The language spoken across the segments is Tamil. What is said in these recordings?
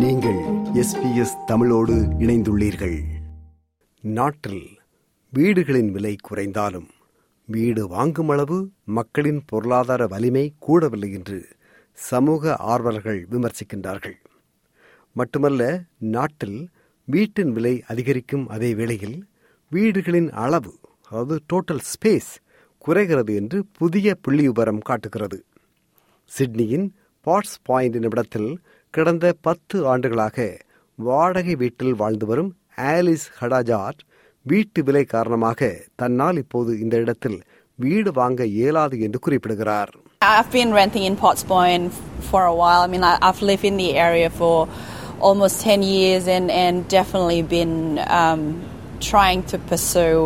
நீங்கள் எஸ்பிஎஸ் தமிழோடு இணைந்துள்ளீர்கள். நாட்டில் வீடுகளின் விலை குறைந்தாலும் வீடு வாங்கும் அளவு மக்களின் பொருளாதார வலிமை கூடவில்லை என்று சமூக ஆர்வலர்கள் விமர்சிக்கின்றார்கள். மட்டுமல்ல நாட்டில் வீட்டின் விலை அதிகரிக்கும் அதே வேளையில் வீடுகளின் அளவு அதாவது டோட்டல் ஸ்பேஸ் குறைகிறது என்று புதிய புள்ளி விவரம் காட்டுகிறது. சிட்னியின் பாட்ஸ் பாயிண்ட் என்னிடத்தில் கடந்த பத்து ஆண்டுகளாக வாடகை வீட்டில் வாழ்ந்து வரும் ஆலிஸ் ஹடாஜாட் வீட்டு விலை காரணமாக தன்னால் இப்போது இந்த இடத்தில் வீடு வாங்க இயலாது என்று குறிப்பிடுகிறார் I've been renting in Potts Point for a while. I mean, I've lived in the area for almost 10 years and, and definitely been um, trying to pursue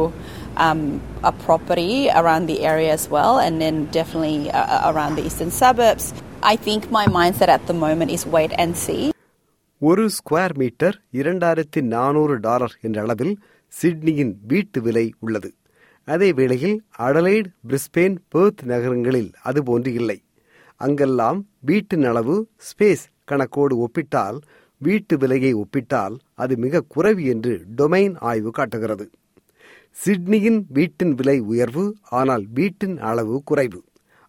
um, a property around the area as well, and then definitely uh, around the eastern suburbs. I think my mindset at the moment is wait and see. ஒரு ஸ்கொயர் மீட்டர் இரண்டாயிரத்தி நானூறு டாலர் என்ற அளவில் சிட்னியின் வீட்டு விலை உள்ளது. அதே வேளையில் அடலைட் பிரிஸ்பேன் பேர்த் நகரங்களில் அதுபோன்று இல்லை. அங்கெல்லாம் வீட்டின் அளவு ஸ்பேஸ் கணக்கோடு ஒப்பிட்டால் வீட்டு விலையை ஒப்பிட்டால் அது மிக குறைவு என்று டொமைன் ஆய்வு காட்டுகிறது. சிட்னியின் வீட்டின் விலை உயர்வு ஆனால் வீட்டின் அளவு குறைவு.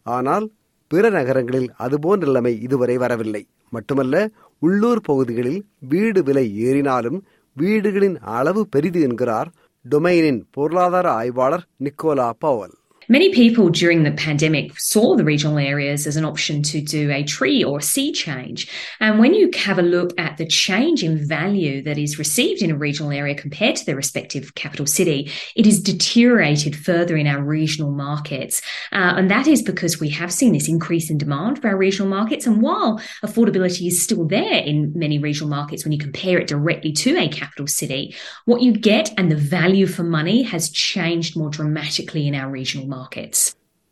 ஆனால் பிற நகரங்களில் அதுபோன்ற நிலைமை இதுவரை வரவில்லை. மட்டுமல்ல உள்ளூர் பகுதிகளில் வீடு விலை ஏறினாலும் வீடுகளின் அளவு பெரிது என்கிறார் டொமைனின் பொருளாதார ஆய்வாளர் Nicola Powell. Many people during the pandemic saw the regional areas as an option to do a tree or sea change. And when you have a look at the change in value that is received in a regional area compared to the respective capital city, it is deteriorated further in our regional markets. Uh, and that is because we have seen this increase in demand for our regional markets. And while affordability is still there in many regional markets when you compare it directly to a capital city, what you get and the value for money has changed more dramatically in our regional markets.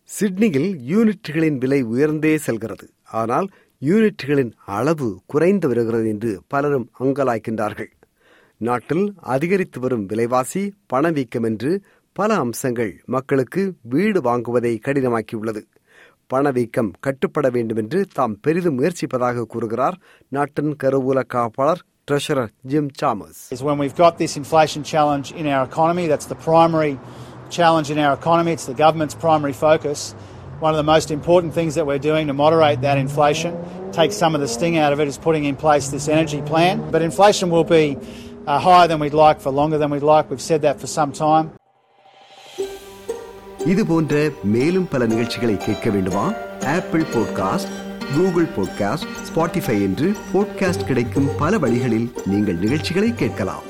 சிட்னியில் யூனிட்டுகளின் விலை உயர்ந்தே செல்கிறது. ஆனால் யூனிட்டுகளின் அளவு குறைந்து வருகிறது என்று பலரும் அங்கலாய்க்கின்றார்கள். நாட்டில் அதிகரித்து வரும் விலைவாசி பணவீக்கம் என்று பல அம்சங்கள் மக்களுக்கு வீடு வாங்குவதை கடினமாக்கியுள்ளது. பணவீக்கம் கட்டுப்பட வேண்டும் என்று தாம் பெரிதும் முயற்சிப்பதாக கூறுகிறார் நாட்டின் கருவூல காப்பாளர் treasurer Jim Chalmers is when we've got this inflation challenge in our economy. That's the primary challenge in our economy. It's the government's primary focus. One of the most important things that we're doing to moderate that inflation, take some of the sting out of it, is putting in place this energy plan. But inflation will be uh, higher than we'd like for longer than we'd like. We've said that for some time. இது போன்ற மேலும் பல நிகழ்ச்சிகளை கேட்க வேண்டுமா Apple podcast Google podcast Spotify என்று பாட்காஸ்ட் கிடைக்கும் பல வழிகளில் நீங்கள் நிகழ்ச்சிகளை கேட்கலாம்